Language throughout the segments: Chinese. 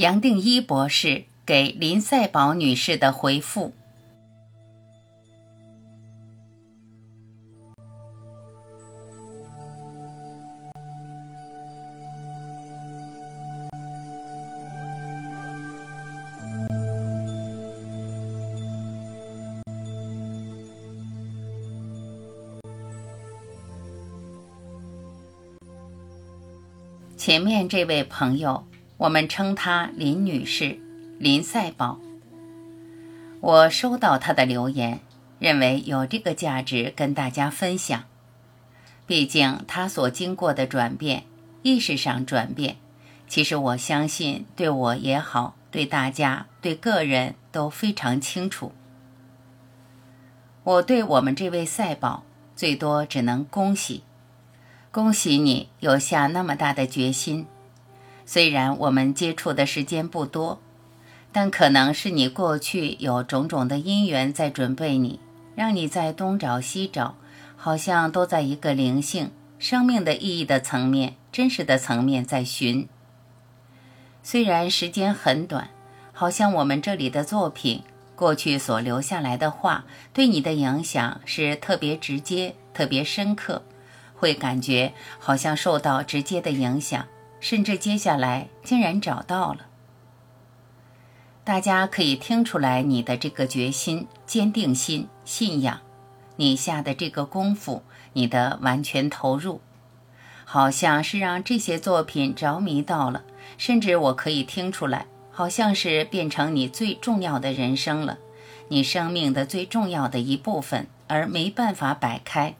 杨定一博士给林赛宝女士的回复。前面这位朋友，我们称她林女士，林赛宝。我收到她的留言，认为有这个价值跟大家分享。毕竟她所经过的转变，意识上转变，其实我相信对我也好，对大家、对个人都非常清楚。我对我们这位赛宝，最多只能恭喜。恭喜你有下那么大的决心，虽然我们接触的时间不多，但可能是你过去有种种的因缘在准备你，让你在东找西找，好像都在一个灵性、生命的意义的层面、真实的层面在寻。虽然时间很短，好像我们这里的作品，过去所留下来的话，对你的影响是特别直接、特别深刻。会感觉好像受到直接的影响，甚至接下来竟然找到了。大家可以听出来你的这个决心、坚定心、信仰，你下的这个功夫，你的完全投入，好像是让这些作品着迷到了，甚至我可以听出来，好像是变成你最重要的人生了，你生命的最重要的一部分，而没办法摆开。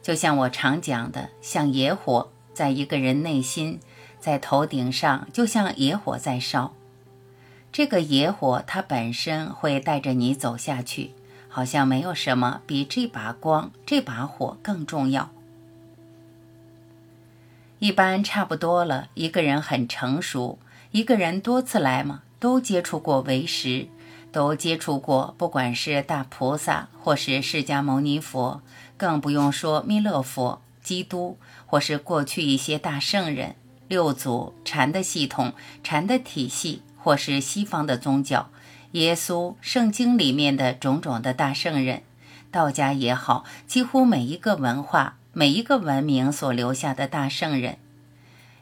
就像我常讲的，像野火在一个人内心，在头顶上，就像野火在烧。这个野火它本身会带着你走下去，好像没有什么比这把光、这把火更重要。一般差不多了，一个人很成熟，一个人多次来嘛，都接触过为师。都接触过，不管是大菩萨，或是释迦牟尼佛，更不用说弥勒佛、基督，或是过去一些大圣人、六祖、禅的系统、禅的体系，或是西方的宗教、耶稣、圣经里面的种种的大圣人，道家也好，几乎每一个文化、每一个文明所留下的大圣人。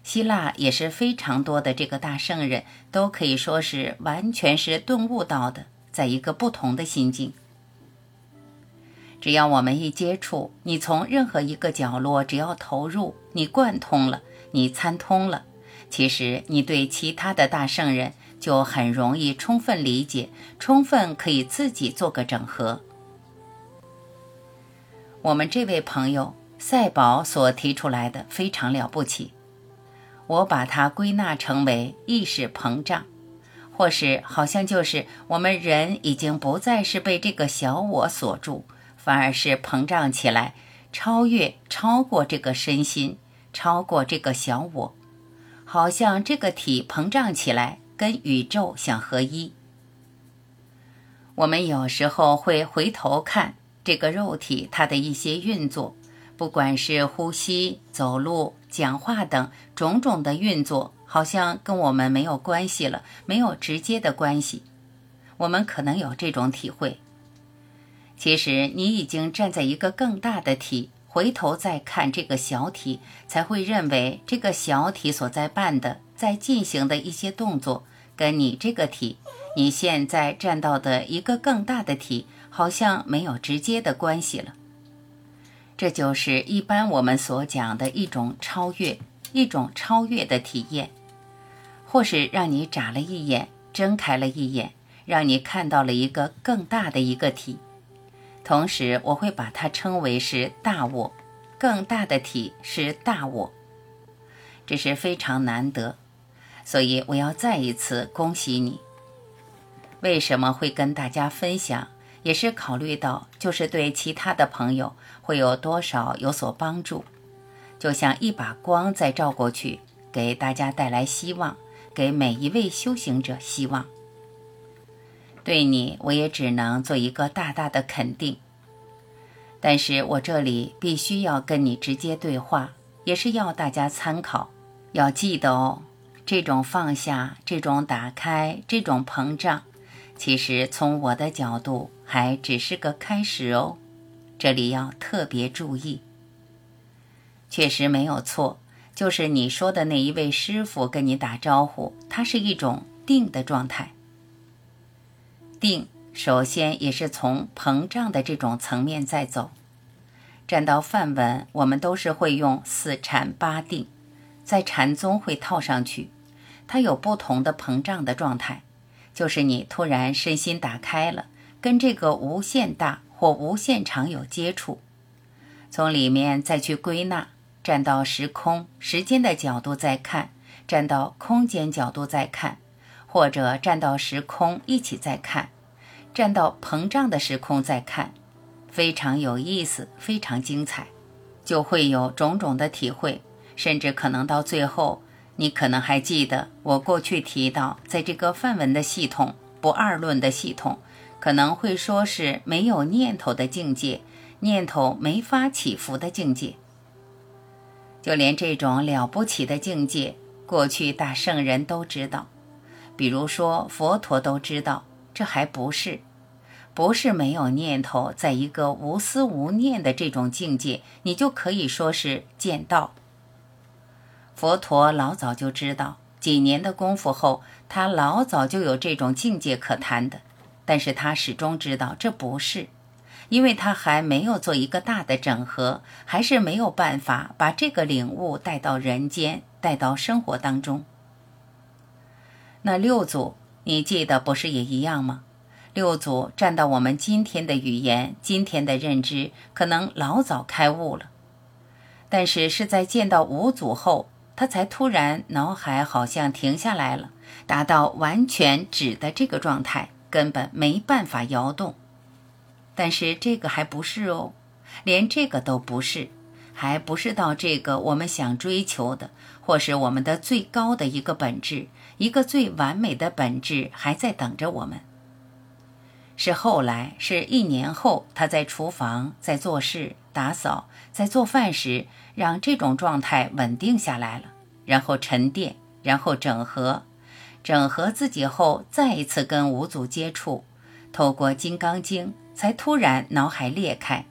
希腊也是非常多的这个大圣人，都可以说是完全是顿悟到的，在一个不同的心境。只要我们一接触，你从任何一个角落，只要投入，你贯通了，你参通了，其实你对其他的大圣人就很容易充分理解，充分可以自己做个整合。我们这位朋友赛宝所提出来的非常了不起。我把它归纳成为意识膨胀，或是好像就是我们人已经不再是被这个小我锁住，反而是膨胀起来，超越、超过这个身心，超过这个小我，好像这个体膨胀起来，跟宇宙相合一。我们有时候会回头看这个肉体它的一些运作。不管是呼吸、走路、讲话等种种的运作，好像跟我们没有关系了，没有直接的关系。我们可能有这种体会。其实你已经站在一个更大的体，回头再看这个小体，才会认为这个小体所在办的、在进行的一些动作，跟你这个体，你现在站到的一个更大的体，好像没有直接的关系了。这就是一般我们所讲的一种超越，一种超越的体验，或是让你眨了一眼，睁开了一眼，让你看到了一个更大的一个体。同时，我会把它称为是大我，更大的体是大我，这是非常难得，所以我要再一次恭喜你。为什么会跟大家分享？也是考虑到，就是对其他的朋友会有多少有所帮助，就像一把光在照过去，给大家带来希望，给每一位修行者希望。对你，我也只能做一个大大的肯定。但是我这里必须要跟你直接对话，也是要大家参考，要记得哦，这种放下，这种打开，这种膨胀，其实从我的角度还只是个开始哦。这里要特别注意。确实没有错，就是你说的那一位师傅跟你打招呼，他是一种定的状态。定首先也是从膨胀的这种层面在走。站到梵文，我们都是会用四禅八定，在禅宗会套上去。它有不同的膨胀的状态，就是你突然身心打开了，跟这个无限大或无限长有接触，从里面再去归纳。站到时空、时间的角度再看，站到空间角度再看，或者站到时空一起再看，站到膨胀的时空再看，非常有意思，非常精彩，就会有种种的体会，甚至可能到最后，你可能还记得我过去提到，在这个梵文的系统、不二论的系统，可能会说是没有念头的境界，念头没法起伏的境界。就连这种了不起的境界，过去大圣人都知道，比如说佛陀都知道，这还不是，不是没有念头，在一个无思无念的这种境界，你就可以说是见道。佛陀老早就知道，几年的功夫后，他老早就有这种境界可谈的，但是他始终知道这不是。因为他还没有做一个大的整合，还是没有办法把这个领悟带到人间，带到生活当中。那六祖，你记得不是也一样吗？六祖站到我们今天的语言、今天的认知，可能老早开悟了，但是是在见到五祖后，他才突然脑海好像停下来了，达到完全止的这个状态，根本没办法摇动。但是这个还不是哦，连这个都不是，还不是到这个我们想追求的，或是我们的最高的一个本质，一个最完美的本质还在等着我们。是后来，是一年后，他在厨房在做事、打扫、在做饭时，让这种状态稳定下来了，然后沉淀，然后整合，整合自己后，再一次跟五祖接触，透过《金刚经》。才突然脑海裂开，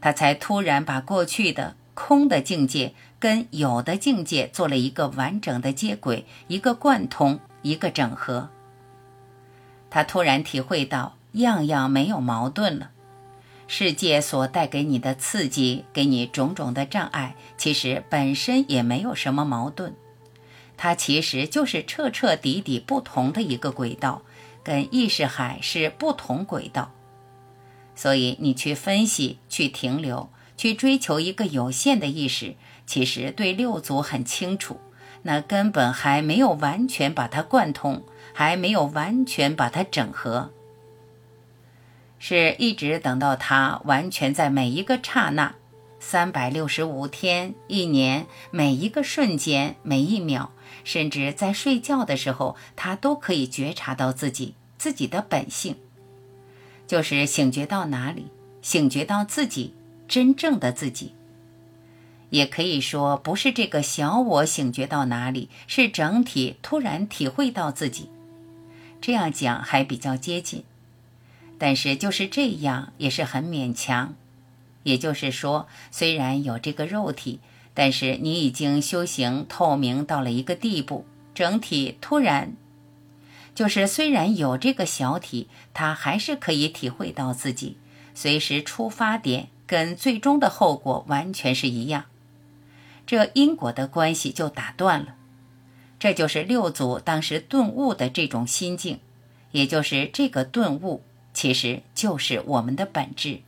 他才突然把过去的空的境界跟有的境界做了一个完整的接轨，一个贯通，一个整合。他突然体会到，样样没有矛盾了。世界所带给你的刺激，给你种种的障碍，其实本身也没有什么矛盾，它其实就是彻彻底底不同的一个轨道，跟意识海是不同轨道。所以你去分析、去停留、去追求一个有限的意识，其实对六祖很清楚，那根本还没有完全把它贯通，还没有完全把它整合，是一直等到他完全在每一个刹那、三百六十五天、一年每一个瞬间、每一秒，甚至在睡觉的时候，他都可以觉察到自己自己的本性。就是醒觉到哪里，醒觉到自己真正的自己，也可以说不是这个小我醒觉到哪里，是整体突然体会到自己。这样讲还比较接近，但是就是这样也是很勉强。也就是说，虽然有这个肉体，但是你已经修行透明到了一个地步，整体突然。就是虽然有这个小体，他还是可以体会到自己，随时出发点跟最终的后果完全是一样，这因果的关系就打断了。这就是六祖当时顿悟的这种心境，也就是这个顿悟，其实就是我们的本质。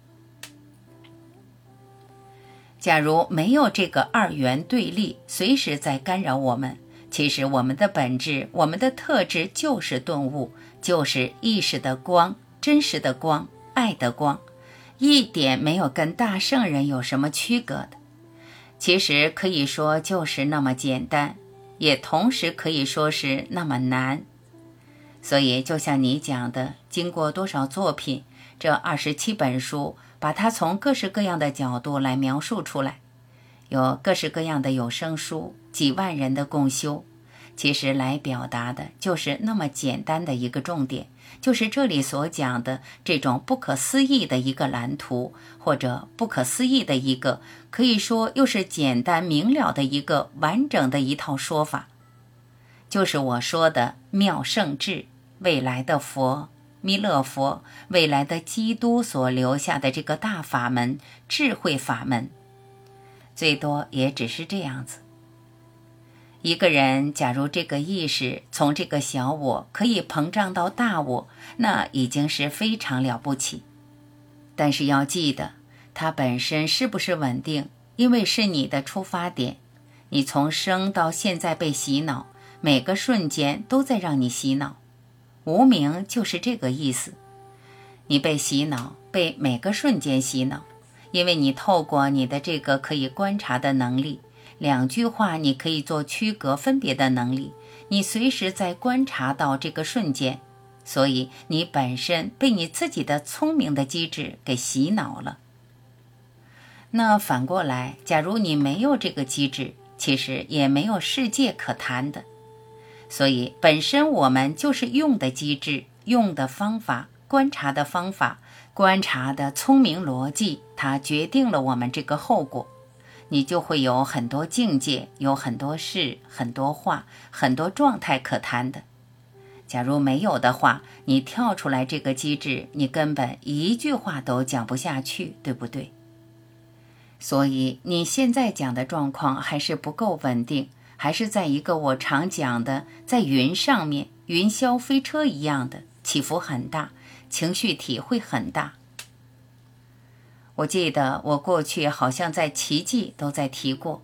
假如没有这个二元对立，随时在干扰我们。其实我们的本质，我们的特质就是顿悟，就是意识的光，真实的光，爱的光，一点没有跟大圣人有什么区隔的。其实可以说就是那么简单，也同时可以说是那么难。所以就像你讲的，经过多少作品，这二十七本书，把它从各式各样的角度来描述出来。有各式各样的有声书，几万人的共修，其实来表达的就是那么简单的一个重点，就是这里所讲的这种不可思议的一个蓝图，或者不可思议的一个，可以说又是简单明了的一个完整的一套说法，就是我说的妙圣智，未来的佛弥勒佛，未来的基督所留下的这个大法门，智慧法门，最多也只是这样子。一个人，假如这个意识从这个小我可以膨胀到大我，那已经是非常了不起。但是要记得，它本身是不是稳定，因为是你的出发点。你从生到现在被洗脑，每个瞬间都在让你洗脑。无名就是这个意思。你被洗脑，被每个瞬间洗脑，因为你透过你的这个可以观察的能力。两句话，你可以做区隔分别的能力，你随时在观察到这个瞬间，所以你本身被你自己的聪明的机制给洗脑了。那反过来，假如你没有这个机制，其实也没有世界可谈的。所以本身我们就是用的机制、用的方法、观察的方法、观察的聪明逻辑，它决定了我们这个后果。你就会有很多境界，有很多事、很多话、很多状态可谈的。假如没有的话，你跳出来这个机制，你根本一句话都讲不下去，对不对？所以你现在讲的状况还是不够稳定，还是在一个我常讲的在云上面，云霄飞车一样的起伏很大，情绪体会很大。我记得我过去好像在奇迹都在提过，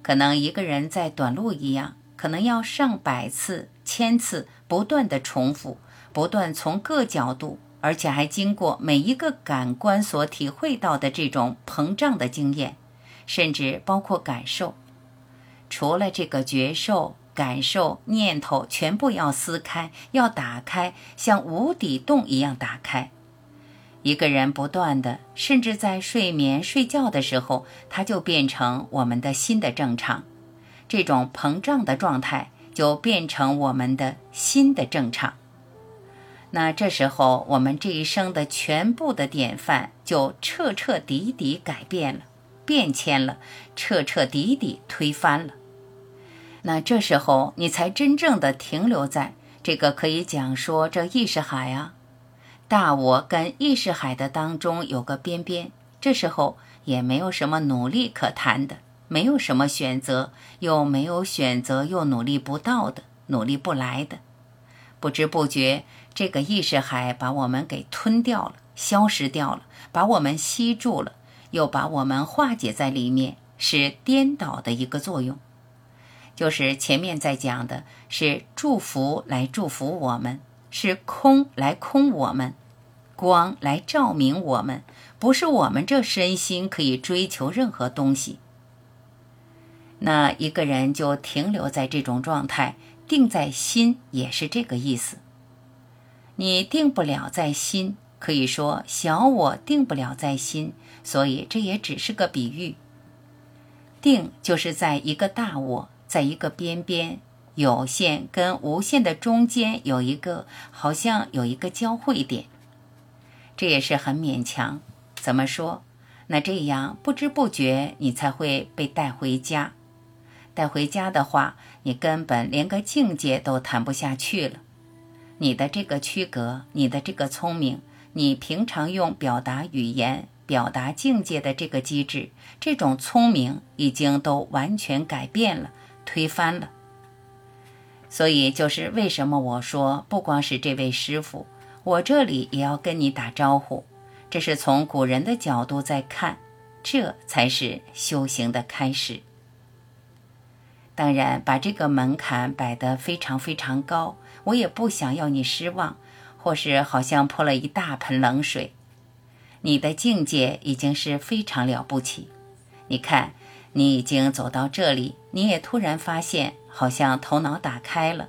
可能一个人在短路一样，可能要上百次、千次不断的重复，不断从各角度，而且还经过每一个感官所体会到的这种膨胀的经验，甚至包括感受。除了这个觉受、感受、念头，全部要撕开，要打开，像无底洞一样打开。一个人不断的，甚至在睡眠、睡觉的时候，他就变成我们的新的正常。这种膨胀的状态就变成我们的新的正常。那这时候，我们这一生的全部的典范就彻彻底底改变了、变迁了、彻彻底底推翻了。那这时候，你才真正的停留在这个可以讲说这意识海啊。大我跟意识海的当中有个边边，这时候也没有什么努力可谈的，没有什么选择，又没有选择又努力不到的，努力不来的，不知不觉这个意识海把我们给吞掉了，消失掉了，把我们吸住了，又把我们化解在里面，是颠倒的一个作用，就是前面在讲的是祝福来祝福我们，是空来空我们。光来照明我们，不是我们这身心可以追求任何东西。那一个人就停留在这种状态，定在心也是这个意思。你定不了在心，可以说小我定不了在心，所以这也只是个比喻。定就是在一个大我，在一个边边，有限跟无限的中间有一个，好像有一个交汇点。这也是很勉强，怎么说？那这样不知不觉你才会被带回家。带回家的话，你根本连个境界都谈不下去了。你的这个区隔，你的这个聪明，你平常用表达语言、表达境界的这个机制，这种聪明已经都完全改变了，推翻了。所以，就是为什么我说，不光是这位师傅。我这里也要跟你打招呼，这是从古人的角度在看，这才是修行的开始。当然，把这个门槛摆得非常非常高，我也不想要你失望，或是好像泼了一大盆冷水。你的境界已经是非常了不起，你看，你已经走到这里，你也突然发现，好像头脑打开了。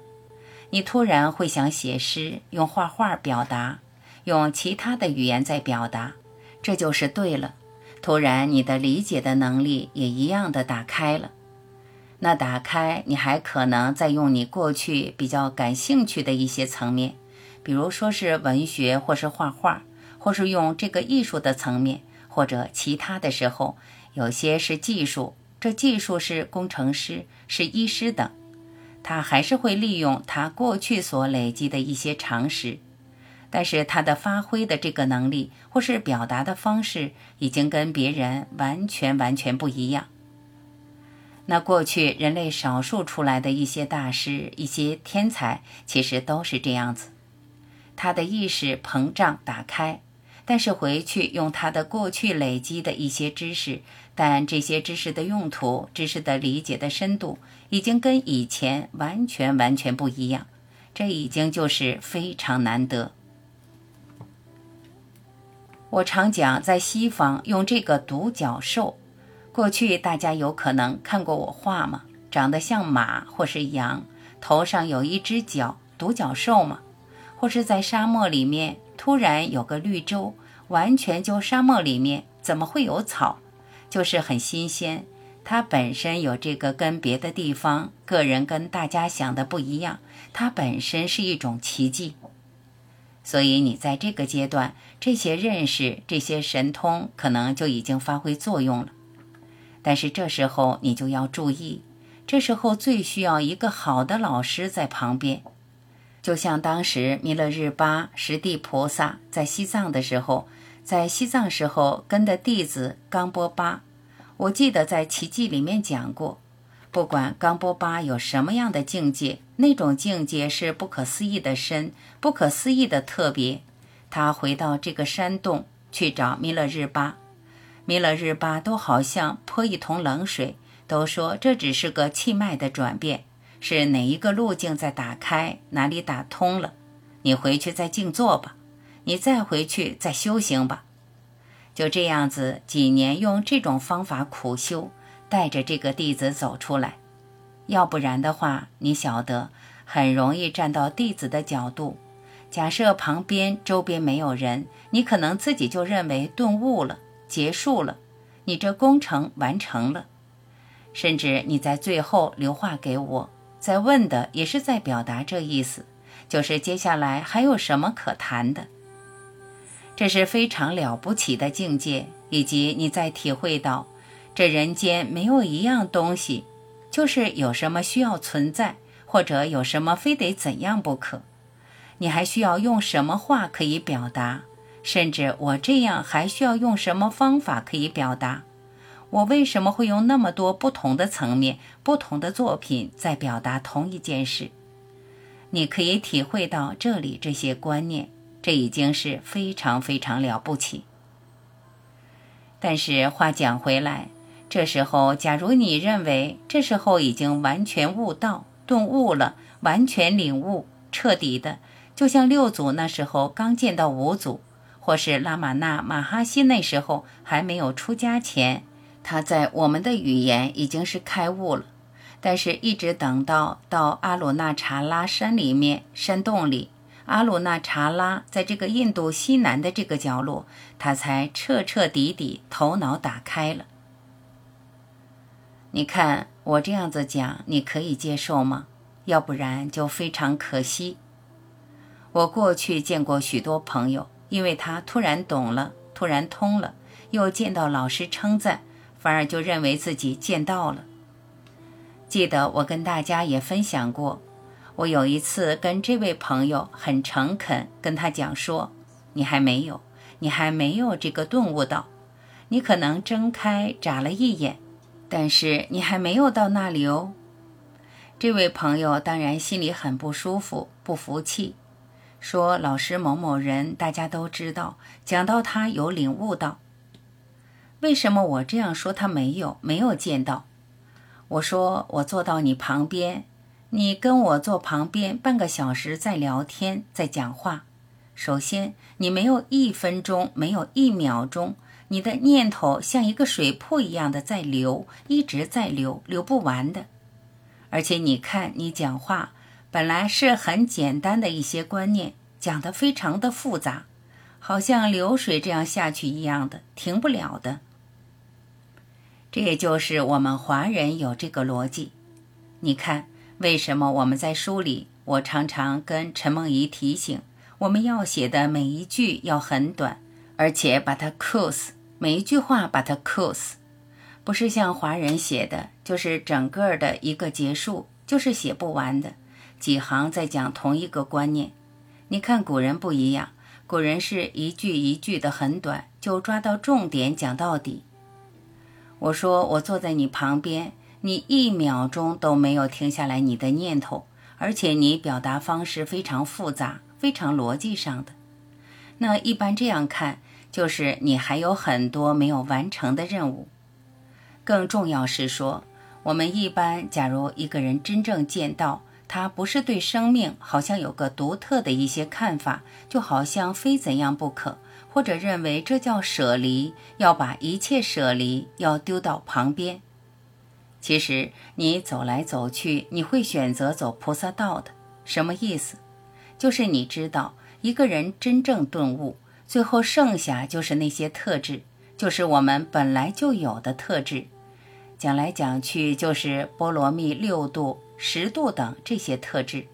你突然会想写诗，用画画表达，用其他的语言在表达，这就是对了。突然，你的理解的能力也一样的打开了。那打开，你还可能再用你过去比较感兴趣的一些层面，比如说是文学，或是画画，或是用这个艺术的层面，或者其他的时候，有些是技术，这技术是工程师、是医师等，他还是会利用他过去所累积的一些常识，但是他的发挥的这个能力，或是表达的方式，已经跟别人完全完全不一样。那过去人类少数出来的一些大师、一些天才，其实都是这样子。他的意识膨胀打开，但是回去用他的过去累积的一些知识，但这些知识的用途、知识的理解的深度，已经跟以前完全完全不一样。这已经就是非常难得。我常讲，在西方用这个独角兽。过去大家有可能看过我画吗？长得像马或是羊，头上有一只角，独角兽吗？或是在沙漠里面突然有个绿洲，完全就沙漠里面怎么会有草？就是很新鲜，它本身有这个跟别的地方个人跟大家想的不一样，它本身是一种奇迹。所以你在这个阶段，这些认识、这些神通可能就已经发挥作用了。但是这时候你就要注意，这时候最需要一个好的老师在旁边。就像当时弥勒日巴十地菩萨在西藏的时候，在西藏时候跟的弟子冈波巴，我记得在奇迹里面讲过，不管冈波巴有什么样的境界，那种境界是不可思议的深，不可思议的特别。他回到这个山洞去找弥勒日巴。弥勒日巴都好像泼一桶冷水，都说这只是个气脉的转变，是哪一个路径在打开，哪里打通了？你回去再静坐吧，你再回去再修行吧。就这样子，几年用这种方法苦修，带着这个弟子走出来。要不然的话，你晓得，很容易站到弟子的角度。假设旁边周边没有人，你可能自己就认为顿悟了。结束了，你这工程完成了，甚至你在最后留话给我，在问的也是在表达这意思，就是接下来还有什么可谈的。这是非常了不起的境界，以及你在体会到，这人间没有一样东西，就是有什么需要存在，或者有什么非得怎样不可，你还需要用什么话可以表达。甚至我这样还需要用什么方法可以表达？我为什么会用那么多不同的层面、不同的作品在表达同一件事？你可以体会到这里这些观念，这已经是非常非常了不起。但是话讲回来，这时候假如你认为这时候已经完全悟道、顿悟了，完全领悟、彻底的，就像六祖那时候刚见到五祖。或是拉玛那马哈希那时候还没有出家前，他在我们的语言已经是开悟了，但是一直等到到阿鲁纳查拉山里面山洞里，阿鲁纳查拉在这个印度西南的这个角落，他才彻彻底底头脑打开了。你看我这样子讲，你可以接受吗？要不然就非常可惜。我过去见过许多朋友。因为他突然懂了，突然通了，又见到老师称赞，反而就认为自己见到了。记得我跟大家也分享过，我有一次跟这位朋友很诚恳跟他讲说：“你还没有，你还没有这个顿悟到，你可能睁开眨了一眼，但是你还没有到那里哦。”这位朋友当然心里很不舒服，不服气。说老师某某人，大家都知道。讲到他有领悟到，为什么我这样说他没有没有见到？我说我坐到你旁边，你跟我坐旁边半个小时在聊天在讲话。首先你没有一分钟，没有一秒钟，你的念头像一个水瀑一样的在流，一直在流，流不完的。而且你看你讲话。本来是很简单的一些观念，讲得非常的复杂，好像流水这样下去一样的，停不了的。这也就是我们华人有这个逻辑，你看，为什么我们在书里，我常常跟陈梦怡提醒，我们要写的每一句要很短，而且把它 close，每一句话把它 close，不是像华人写的，就是整个的一个结束，就是写不完的，几行在讲同一个观念。你看古人不一样，古人是一句一句的很短，就抓到重点讲到底。我说我坐在你旁边。你一秒钟都没有停下来你的念头，而且你表达方式非常复杂，非常逻辑上的。那一般这样看，就是你还有很多没有完成的任务。更重要是说，我们一般假如一个人真正见到他不是对生命好像有个独特的一些看法，就好像非怎样不可，或者认为这叫舍离，要把一切舍离，要丢到旁边。其实你走来走去，你会选择走菩萨道的。什么意思？就是你知道，一个人真正顿悟，最后剩下就是那些特质，就是我们本来就有的特质。讲来讲去，就是波罗蜜六度、十度等这些特质。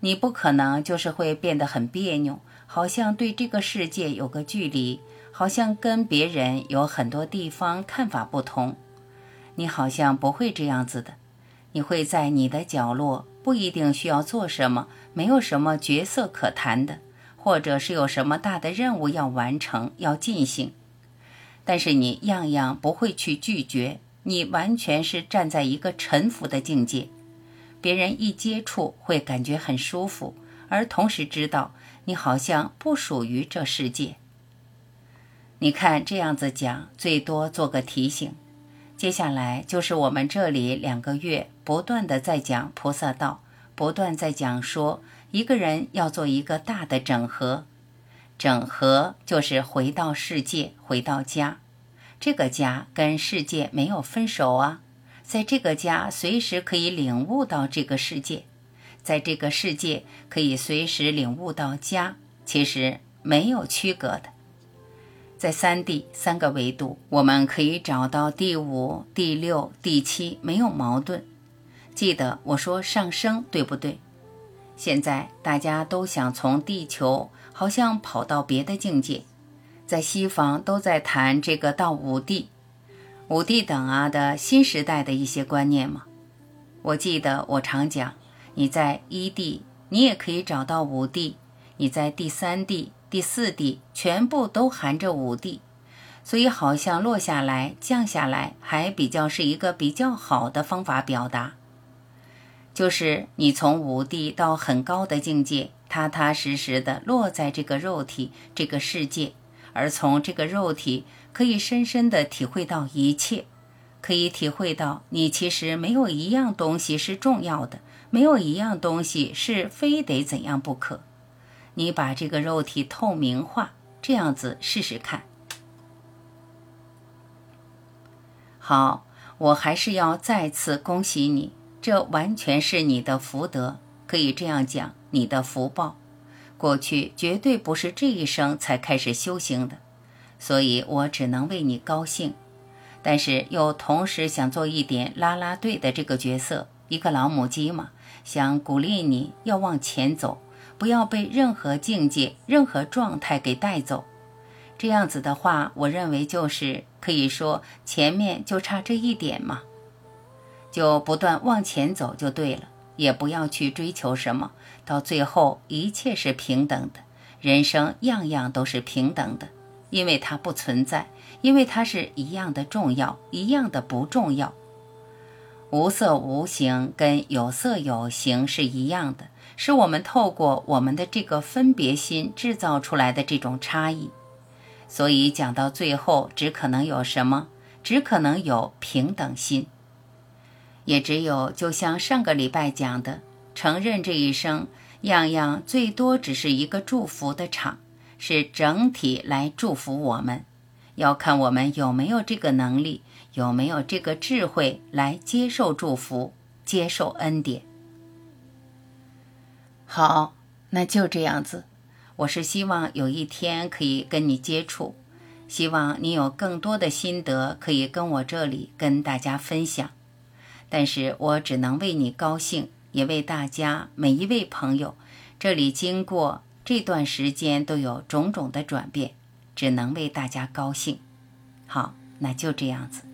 你不可能就是会变得很别扭，好像对这个世界有个距离，好像跟别人有很多地方看法不同。你好像不会这样子的，你会在你的角落，不一定需要做什么，没有什么角色可谈的，或者是有什么大的任务要完成、要进行，但是你样样不会去拒绝，你完全是站在一个臣服的境界，别人一接触会感觉很舒服，而同时知道你好像不属于这世界。你看这样子讲，最多做个提醒。接下来就是我们这里两个月不断的在讲菩萨道，不断在讲说一个人要做一个大的整合，整合就是回到世界，回到家，这个家跟世界没有分手啊，在这个家随时可以领悟到这个世界，在这个世界可以随时领悟到家，其实没有区隔的。在三 D 三个维度，我们可以找到第五、第六、第七，没有矛盾。记得我说上升，对不对？现在大家都想从地球好像跑到别的境界，在西方都在谈这个到五 D、五 D 等啊的新时代的一些观念嘛。我记得我常讲，你在一 D，你也可以找到五 D；你在第三 D。第四地全部都含着五地，所以好像落下来、降下来还比较是一个比较好的方法表达。就是你从五地到很高的境界，踏踏实实的落在这个肉体、这个世界，而从这个肉体可以深深的体会到一切，可以体会到你其实没有一样东西是重要的，没有一样东西是非得怎样不可。你把这个肉体透明化，这样子试试看。好，我还是要再次恭喜你，这完全是你的福德，可以这样讲，你的福报。过去绝对不是这一生才开始修行的，所以我只能为你高兴，但是又同时想做一点拉拉队的这个角色，一个老母鸡嘛，想鼓励你要往前走。不要被任何境界、任何状态给带走。这样子的话，我认为就是可以说前面就差这一点嘛，就不断往前走就对了。也不要去追求什么，到最后一切是平等的，人生样样都是平等的，因为它不存在，因为它是一样的重要，一样的不重要。无色无形跟有色有形是一样的。是我们透过我们的这个分别心制造出来的这种差异，所以讲到最后，只可能有什么？只可能有平等心。也只有就像上个礼拜讲的，承认这一生样样最多只是一个祝福的场，是整体来祝福我们，要看我们有没有这个能力，有没有这个智慧来接受祝福，接受恩典。好，那就这样子。我是希望有一天可以跟你接触，希望你有更多的心得可以跟我这里跟大家分享。但是我只能为你高兴，也为大家每一位朋友。这里经过这段时间都有种种的转变，只能为大家高兴。好，那就这样子。